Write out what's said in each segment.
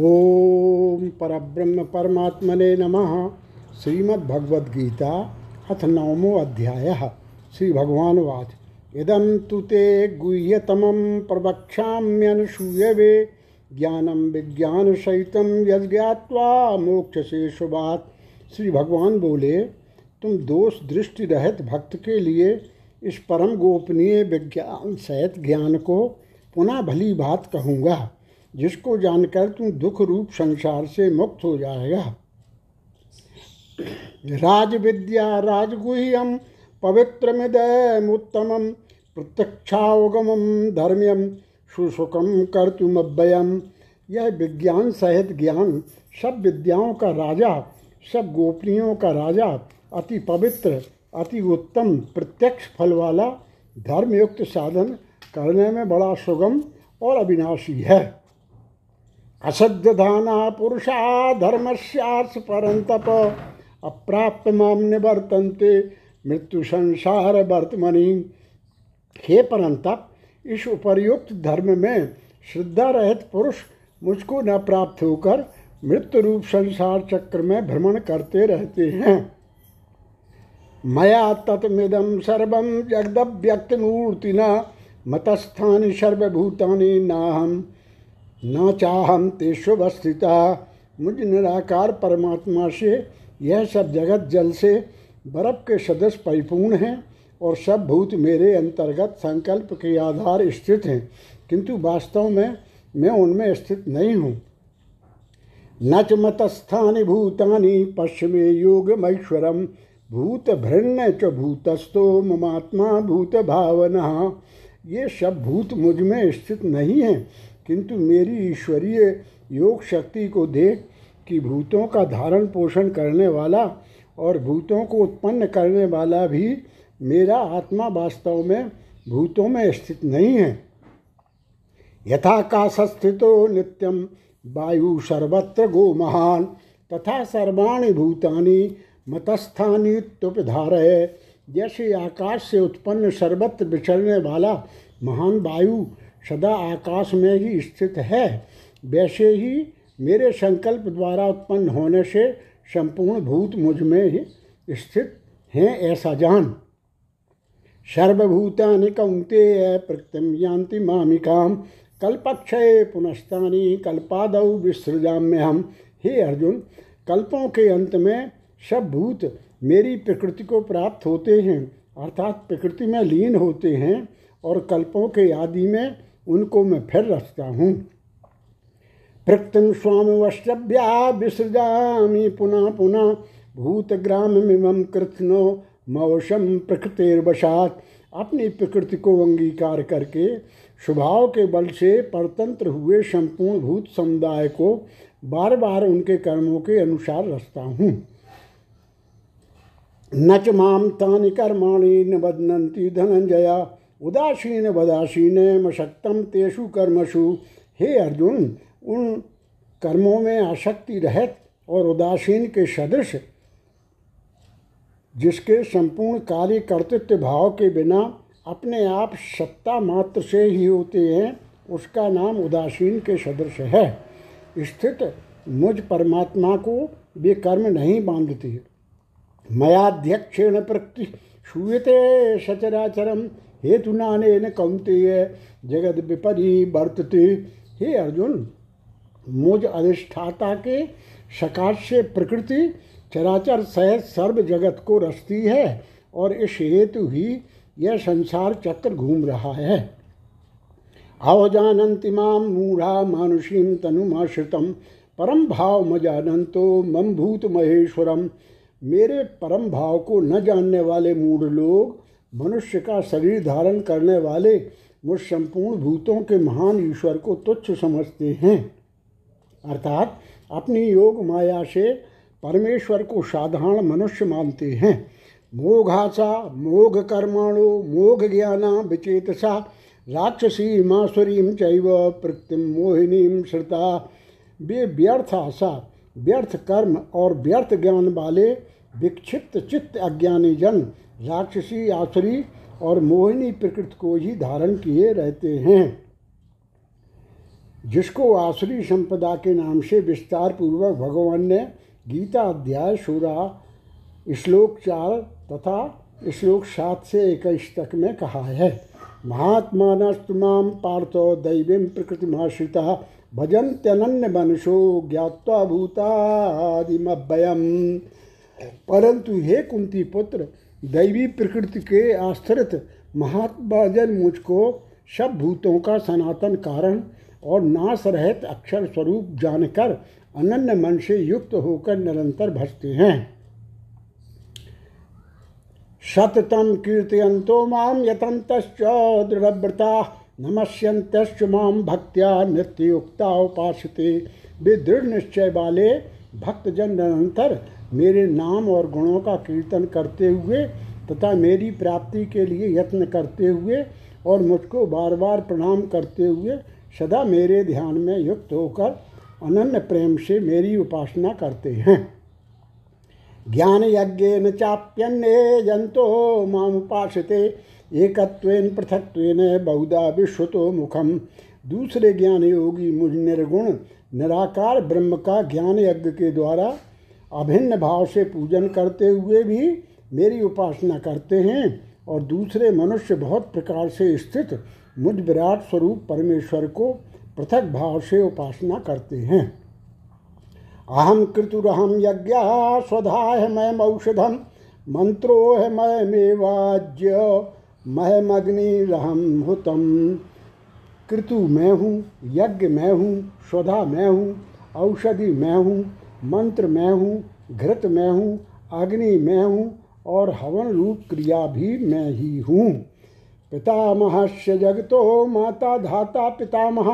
ओम परब्रह्म परमात्मने नमः। श्रीमद्भगवद्गीता अथ नवमो अध्याय। श्री भगवान वाच इदं तु ते गुह्यतमं प्रवक्ष्याम्यनुसूयवे ज्ञानम विज्ञान सहितम यज्ञात्वा मोक्ष से शुभात। श्री भगवान बोले, तुम दोष दृष्टि रहित भक्त के लिए इस परम गोपनीय विज्ञान सहित ज्ञान को पुनः भली बात कहूँगा। जिसको जानकर तुम दुख रूप संसार से मुक्त हो जाएगा। राज विद्या राजगुह्यम पवित्र पवित्रमिदमुत्तम प्रत्यक्षावगम धर्म्यम सुसुखम कर तुम कर्तुमव्ययम। यह विज्ञान सहित ज्ञान सब विद्याओं का राजा, सब गोपनीयों का राजा, अति पवित्र, अति उत्तम, प्रत्यक्ष फल वाला धर्मयुक्त साधन करने में बड़ा सुगम और अविनाशी है। असद्यधाना पुरुषा धर्मस्यार्थ परंतप अप्राप्त माम निवर्तनते मृत्यु संसार वर्तमनी। हे परंतप इस उपर्युक्त धर्म में श्रद्धा रहित पुरुष मुझको न प्राप्त होकर मृत्यु रूप संसार चक्र में भ्रमण करते रहते हैं। मया तत्मिदम सर्व जगदव्यक्त न मतस्थानि सर्वभूतानि नाहम न चाहम ते शुभ स्थिता मुझ निराकार परमात्मा से यह सब जगत जल से बर्फ़ के सदस्य परिपूर्ण हैं और सब भूत मेरे अंतर्गत संकल्प के आधार स्थित हैं, किंतु वास्तव में मैं उनमें स्थित नहीं हूँ। न च मतस्थानि भूतानि पश्चिमे योगमैश्वरम भूत भृण्य च भूतस्थो ममात्मा भूत भावना ये सब भूत मुझमें स्थित नहीं हैं। किंतु मेरी ईश्वरीय योग शक्ति को देख कि भूतों का धारण पोषण करने वाला और भूतों को उत्पन्न करने वाला भी मेरा आत्मा वास्तव में भूतों में स्थित नहीं है। यथाकाश स्थितो नित्यम वायु सर्वत्र गो महान, तथा सर्वाणी भूतानि मतस्थानी तुपधार है जैसे आकाश से उत्पन्न सर्वत्र विचरने वाला महान वायु सदा आकाश में ही स्थित है। वैसे ही मेरे संकल्प द्वारा उत्पन्न होने से संपूर्ण भूत मुझमें ही स्थित हैं ऐसा जान। सर्वभूतानि कौंतेय प्रकृतिम यान्ति मामिकाम। कल्पक्षय पुनस्तानी कल्पादौ विसृजाम्य हम हे अर्जुन, कल्पों के अंत में सब भूत मेरी प्रकृति को प्राप्त होते हैं, अर्थात प्रकृति में लीन होते हैं और कल्पों के आदि में उनको मैं फिर रचता हूँ। प्रकृतिम स्वाम वस्तव्या विसृजामी पुनः पुनः भूतग्राममिमं कृत्नो मौसम प्रकृतिर्वशात। अपनी प्रकृति को अंगीकार करके स्वभाव के बल से परतंत्र हुए संपूर्ण भूत समुदाय को बार बार उनके कर्मों के अनुसार रचता हूँ। न च माम तानि कर्माणी न बदनती धनंजया। उदासीन वदासीन मशक्तम तेषु कर्मसु। हे अर्जुन, उन कर्मों में आसक्ति रहत और उदासीन के सदृश, जिसके संपूर्ण कार्य कर्तृत्व भाव के बिना अपने आप सत्ता मात्र से ही होते हैं, उसका नाम उदासीन के सदृश है। स्थित मुझ परमात्मा को वे कर्म नहीं बांधते। मयाध्यक्षेण प्रति शूयते सचराचरम। हेतु नानेन कौंतेय जगत विपरी वर्तते हे अर्जुन, मुझ अधिष्ठाता के सकाश से प्रकृति चराचर सहित सर्व जगत को रचती है और इस हेतु ही यह संसार चक्र घूम रहा है। अवजानंति माम मूढ़ा मानुषीम तनुमाश्रितम। परम भाव मजानंतो मम भूत महेश्वरम। मेरे परम भाव को न जानने वाले मूढ़ लोग मनुष्य का शरीर धारण करने वाले मुझ संपूर्ण भूतों के महान ईश्वर को तुच्छ समझते हैं। अर्थात अपनी योग माया से परमेश्वर को साधारण मनुष्य मानते हैं। मोघासा मोघ कर्माणु, मोघ ज्ञाना विचेतसा, राक्षसी मासुरीम चैव प्रकृतिम मोहिनीम श्रुता। वे व्यर्थ आशा, व्यर्थ कर्म और व्यर्थ ज्ञान वाले विक्षिप्त चित्त अज्ञानी जन राक्षसी आसुरी और मोहिनी प्रकृति को ही धारण किए रहते हैं। जिसको आसुरी संपदा के नाम से विस्तार पूर्वक भगवान ने गीता अध्याय सोलह, श्लोक चार तथा श्लोक सात से इक्कीस तक में कहा है। महात्मा महात्मानस्तुमां पार्थो दैवीं प्रकृतिमाश्रिता, भजन्त्यनन्य मनुषो ज्ञावा भूतादिमभयम। परंतु हे कुंती पुत्र दैवी प्रकृति के आश्रित महात्मा जन मुझको सब भूतों का सनातन कारण और नाश रहित अक्षर स्वरूप जानकर अनन्य मन से युक्त होकर निरंतर भजते हैं। शततम कीर्तयंतो माम यतंतश्च दृढ़व्रता नमस्यंतश्च माम भक्त्या नित्ययुक्ता उपासते। वे दृढ़ निश्चय वाले भक्तजन निरंतर मेरे नाम और गुणों का कीर्तन करते हुए तथा मेरी प्राप्ति के लिए यत्न करते हुए और मुझको बार बार प्रणाम करते हुए सदा मेरे ध्यान में युक्त होकर अनन्य प्रेम से मेरी उपासना करते हैं। ज्ञान यज्ञ चाप्यन्य जंतो मामुपासते एकत्वेन पृथक्वेन बहुधा विश्वतो मुखम। दूसरे ज्ञान योगी मुझ निर्गुण, निराकार ब्रह्म का ज्ञान यज्ञ के द्वारा अभिन्न भाव से पूजन करते हुए भी मेरी उपासना करते हैं और दूसरे मनुष्य बहुत प्रकार से स्थित मुझ विराट स्वरूप परमेश्वर को पृथक भाव से उपासना करते हैं। अहम कृतुरहम यज्ञ स्वधा है मैं औषधम मंत्रो है मैं मेवाज्य महमग्निरहम हुतम कृतु मैं हूँ, यज्ञ मैं हूँ, स्वधा मैं हूँ, औषधि मैं हूँ मंत्र मैं हूँ, घृत मैं हूँ, अग्नि मैं हूँ और हवन रूप क्रिया भी मैं ही हूँ। पितामहस्य जगतो माता धाता पितामह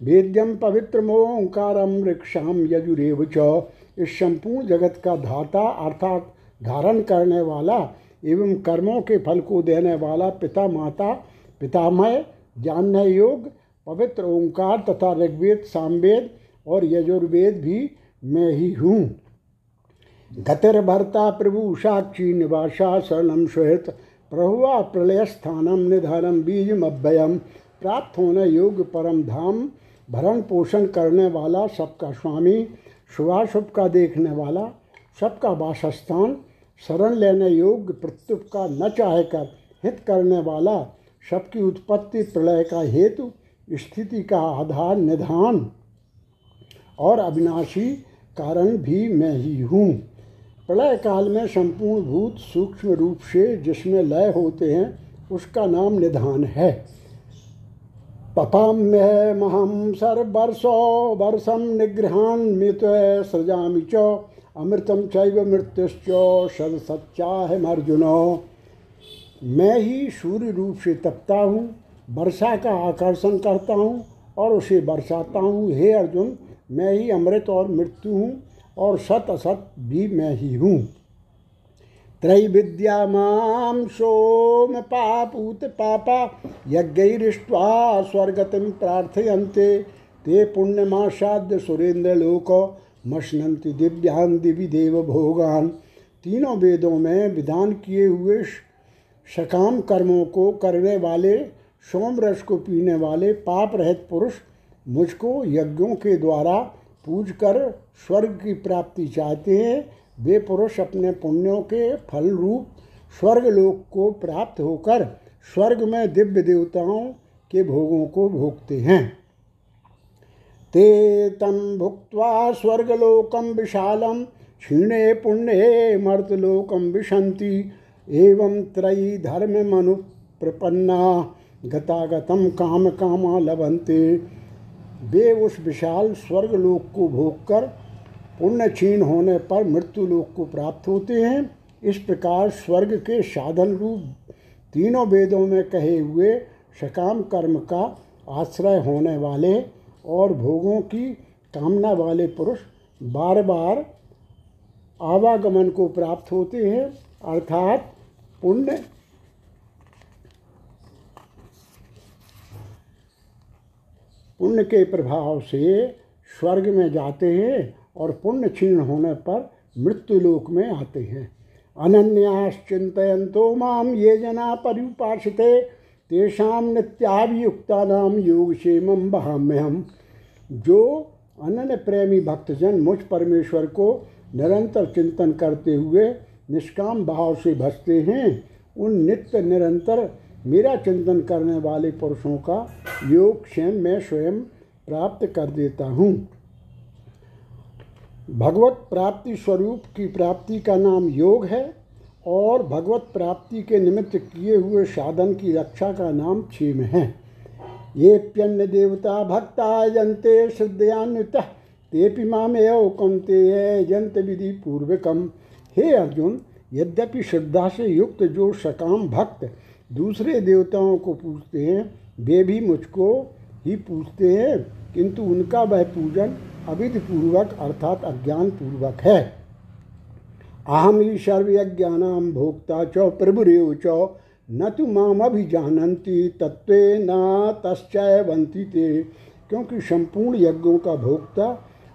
वेद्यम पवित्रमोंकारम वृक्षाम यजुरेव च। इस संपूर्ण जगत का धाता अर्थात धारण करने वाला एवं कर्मों के फल को देने वाला पिता माता पितामय जानने योग, पवित्र ओंकार तथा ऋग्वेद, सामवेद और यजुर्वेद भी मैं ही हूँ। गतिर्भर्ता प्रभु साक्षी निवासा शरणम श्वेत प्रभुआ प्रलय स्थानम निधनम बीजम अभ्ययम प्राप्त होने योग परम धाम, भरण पोषण करने वाला सबका स्वामी शुभाशुभ का देखने वाला सबका वासस्थान, शरण लेने योग्य प्रत्युप का न चाहकर हित करने वाला सबकी उत्पत्ति प्रलय का हेतु, स्थिति का आधार निधान और अविनाशी कारण भी मैं ही हूँ। प्रलय काल में संपूर्ण भूत सूक्ष्म रूप से जिसमें लय होते हैं, उसका नाम निधान है। पपाम्यहमहं सर्वर्षो वर्षं निगृहान्मित सृजामि च अमृतम चैव मृत्युश्च सत्याहम मैं ही सूर्य रूप से तपता हूँ, वर्षा का आकर्षण करता हूँ और उसे बरसाता हूँ। हे अर्जुन मैं ही अमृत और मृत्यु हूँ और सत असत भी मैं ही हूँ। त्रैविद्या माँ सोम पापूत पापा, यज्ञैरिष्ट्वा स्वर्गतिं प्रार्थयन्ते। ते पुण्यमाशाद्य सुरेंद्र लोक मशनंति दिव्यान दिव्य देव भोगान। तीनों वेदों में विधान किए हुए सकाम कर्मों को करने वाले, सोम रस को पीने वाले पाप रहित पुरुष मुझको यज्ञों के द्वारा पूज कर स्वर्ग की प्राप्ति चाहते हैं, वे पुरुष अपने पुण्यों के फल रूप स्वर्ग लोक को प्राप्त होकर स्वर्ग में दिव्य देवताओं के भोगों को भोगते हैं। ते तम भुक्त स्वर्गलोकम विशालम क्षीणे पुण्य मर्तलोकम विशंति एवं त्रयी धर्म मनु प्रपन्ना गतागतम काम कामा लभंते वे उस विशाल स्वर्गलोक को भोगकर पुण्य क्षीण होने पर मृत्यु लोक को प्राप्त होते हैं। इस प्रकार स्वर्ग के साधन रूप तीनों वेदों में कहे हुए सकाम कर्म का आश्रय होने वाले और भोगों की कामना वाले पुरुष बार बार आवागमन को प्राप्त होते हैं। अर्थात पुण्य पुण्य के प्रभाव से स्वर्ग में जाते हैं और पुण्य क्षीण होने पर मृत्युलोक में आते हैं। अनन्याश्चिंतो माम ये जना पर्युपासिते तेषाम नित्याभियुक्ता नाम योग क्षेम बहाम्य हम जो अनन्य प्रेमी भक्तजन मुझ परमेश्वर को निरंतर चिंतन करते हुए निष्काम भाव से भजते हैं, उन नित्य निरंतर मेरा चिंतन करने वाले पुरुषों का योग क्षेम मैं स्वयं प्राप्त कर देता हूँ। भगवत प्राप्ति स्वरूप की प्राप्ति का नाम योग है और भगवत प्राप्ति के निमित्त किए हुए साधन की रक्षा का नाम क्षेम है। ये प्यन्न देवता भक्ता जंते श्रद्धयान्वित तेपि मामेव कौनते जंत विधि पूर्वकम। हे अर्जुन, यद्यपि श्रद्धा से युक्त जो सकाम भक्त दूसरे देवताओं को पूछते हैं, वे भी मुझको ही पूछते हैं, किंतु उनका वह पूजन अविधि पूर्वक अर्थात अज्ञान पूर्वक है। अहम ही सर्वज्ञानाम भोक्ता च प्रभुरेव च, न तो माम अभिजानती तत्व न तश्चयवंती ते, क्योंकि संपूर्ण यज्ञों का भोक्ता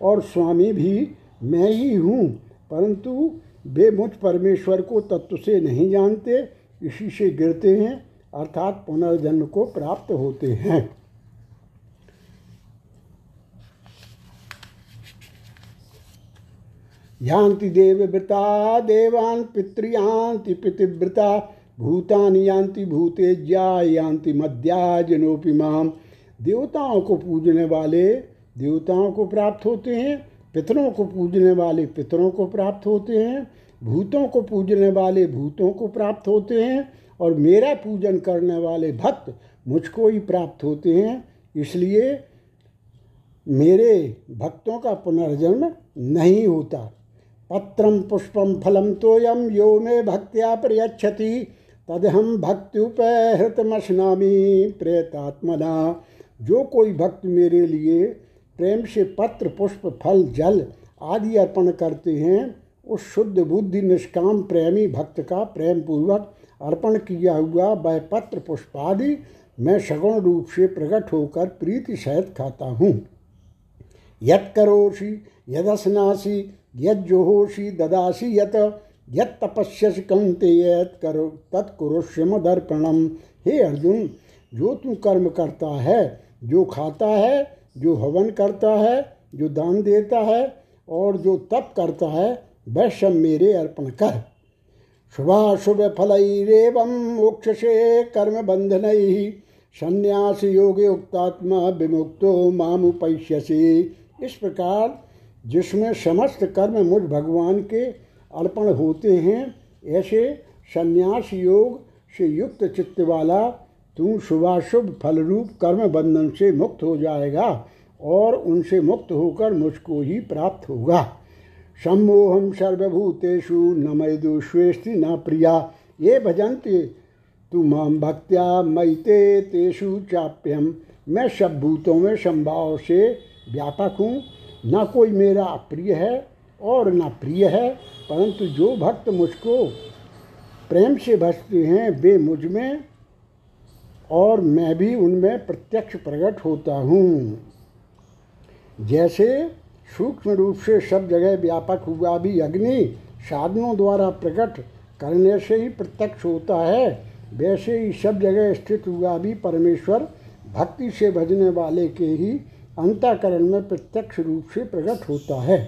और स्वामी भी मैं ही हूँ, परंतु वे मुझ परमेश्वर को तत्व से नहीं जानते इसी से गिरते हैं, अर्थात पुनर्जन्म को प्राप्त होते हैं। यान्ति देवव्रता देवान् पितृयान्ति पितृव्रता भूतानि यान्ति भूतेज्या यान्ति मध्या जनोपि माम। देवताओं को पूजने वाले देवताओं को प्राप्त होते हैं, पितरों को पूजने वाले पितरों को प्राप्त होते हैं भूतों को पूजने वाले भूतों को प्राप्त होते हैं और मेरा पूजन करने वाले भक्त मुझको ही प्राप्त होते हैं। इसलिए मेरे भक्तों का पुनर्जन्म नहीं होता। पत्रम पुष्पम फलम तोयम यो मे भक्त्या प्रयच्छति। तदहम भक्त्युपहृतमश्नामी प्रेतात्मना। जो कोई भक्त मेरे लिए प्रेम से पत्र, पुष्प, फल, जल आदि अर्पण करते हैं उस शुद्ध बुद्धि निष्काम प्रेमी भक्त का प्रेम पूर्वक अर्पण किया हुआ वह पत्र पुष्पादि मैं सगुण रूप से प्रकट होकर प्रीति सहित खाता हूँ। यत करोषि, यदस्नासी यज्जोहोषि ददासी यत यत तपस्यसि कंते यत करो तत्कुरुष्यम दर्पणम। हे अर्जुन, जो तू कर्म करता है, जो खाता है, जो हवन करता है, जो दान देता है और जो तप करता है सब मेरे अर्पण कर। शुभाशुभ फलैरेवं मोक्ष से कर्म बंधन संन्यास योग युक्तात्मा विमुक्तो मामुपैश्यसी इस प्रकार जिसमें समस्त कर्म मुझ भगवान के अर्पण होते हैं, ऐसे संन्यास योग से युक्त चित्त वाला तू शुभाशुभ फल रूप कर्म बंधन से मुक्त हो जाएगा और उनसे मुक्त होकर मुझको ही प्राप्त होगा। सम्मोहम सर्वभूतेषु न मई दुष्वेस्ति न प्रिया। ये भजन्ति, तू माम भक्त्या मईते तेषु चाप्यम मैं सब भूतों में संभाव से व्यापक हूँ। न कोई मेरा अप्रिय है और न प्रिय है, परंतु जो भक्त मुझको प्रेम से भजते हैं, वे मुझमें और मैं भी उनमें प्रत्यक्ष प्रकट होता हूँ। जैसे सूक्ष्म रूप से सब जगह व्यापक हुआ भी अग्नि साधनों द्वारा प्रकट करने से ही प्रत्यक्ष होता है। वैसे ही सब जगह स्थित हुआ भी परमेश्वर भक्ति से भजने वाले के ही अंतकरण में प्रत्यक्ष रूप से प्रकट होता है।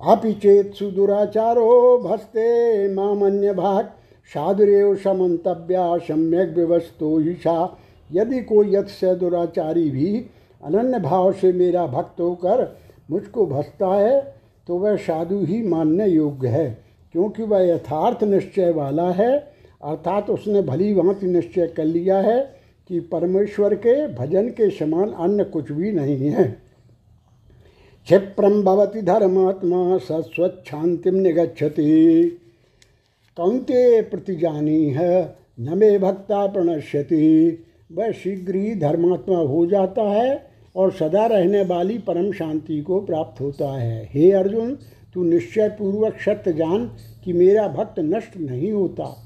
अपिचेत सुदुराचारो भस्ते मामन्य भाग साधुरेव समन्तव्या सम्यक व्यवस्थो ईशा। यदि कोई यथ से दुराचारी भी अनन्य भाव से मेरा भक्त होकर मुझको भसता है तो वह साधु ही मानने योग्य है, क्योंकि वह यथार्थ निश्चय वाला है, अर्थात उसने भली भांति निश्चय कर लिया है कि परमेश्वर के भजन के समान अन्य कुछ भी नहीं है। क्षिप्रम भवति धर्मात्मा सस्वच्छांतिम निगछति कौंते प्रतिजानी है, न मे भक्ता प्रणश्यति। वह शीघ्र ही धर्मात्मा हो जाता है और सदा रहने वाली परम शांति को प्राप्त होता है। हे अर्जुन, तू निश्चय पूर्वक सत्य जान कि मेरा भक्त नष्ट नहीं होता।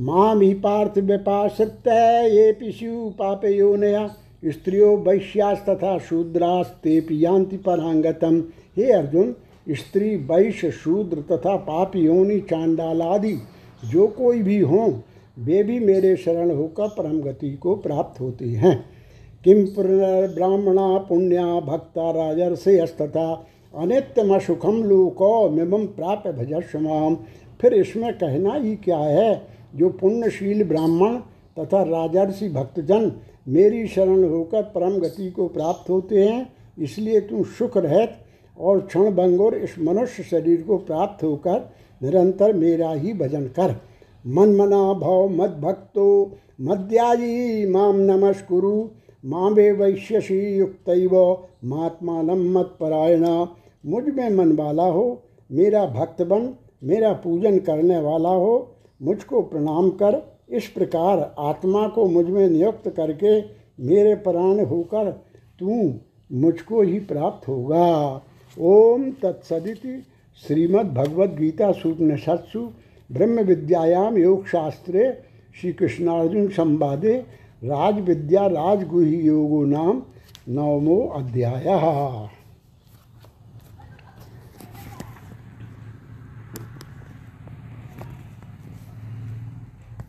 माम ही पार्थ व्यपाश्रित ये पिशु पापयो नया। स्त्रियो वैश्यास तथा शूद्रास्ते पियांति परांगतम हे अर्जुन, स्त्री, वैश्य, शूद्र तथा पाप पापियोनि चांडालादि जो कोई भी हों, वे भी मेरे शरण होकर परम गति को प्राप्त होते हैं। किम ब्राह्मणा पुण्या भक्ता राजर्षयस्तथा। अनित्यम सुखम लोको मिमम प्राप्य भजस्वमाम फिर इसमें कहना ही क्या है? जो पुण्यशील ब्राह्मण तथा राजर्षि भक्तजन मेरी शरण होकर परम गति को प्राप्त होते हैं, इसलिए तुम सुख रहत और क्षण भंगुर इस मनुष्य शरीर को प्राप्त होकर निरंतर मेरा ही भजन कर। मन मना भव मद भक्तो मद्यायी माम नमस्कुरु। माँ वे वैश्यसी युक्त महात्मा मत परायणा मुझमें मन वाला हो, मेरा भक्त बन, मेरा पूजन करने वाला हो, मुझको प्रणाम कर, इस प्रकार आत्मा को मुझमें नियुक्त करके मेरे प्राण होकर तू मुझको ही प्राप्त होगा। ओम तत्सदिति श्रीमद् भगवद गीता सूपनिषत्सु ब्रह्म विद्यायाम योग शास्त्रे श्री कृष्णार्जुन संवादे राज विद्या राजगुही योगो नाम नवमो अध्याय।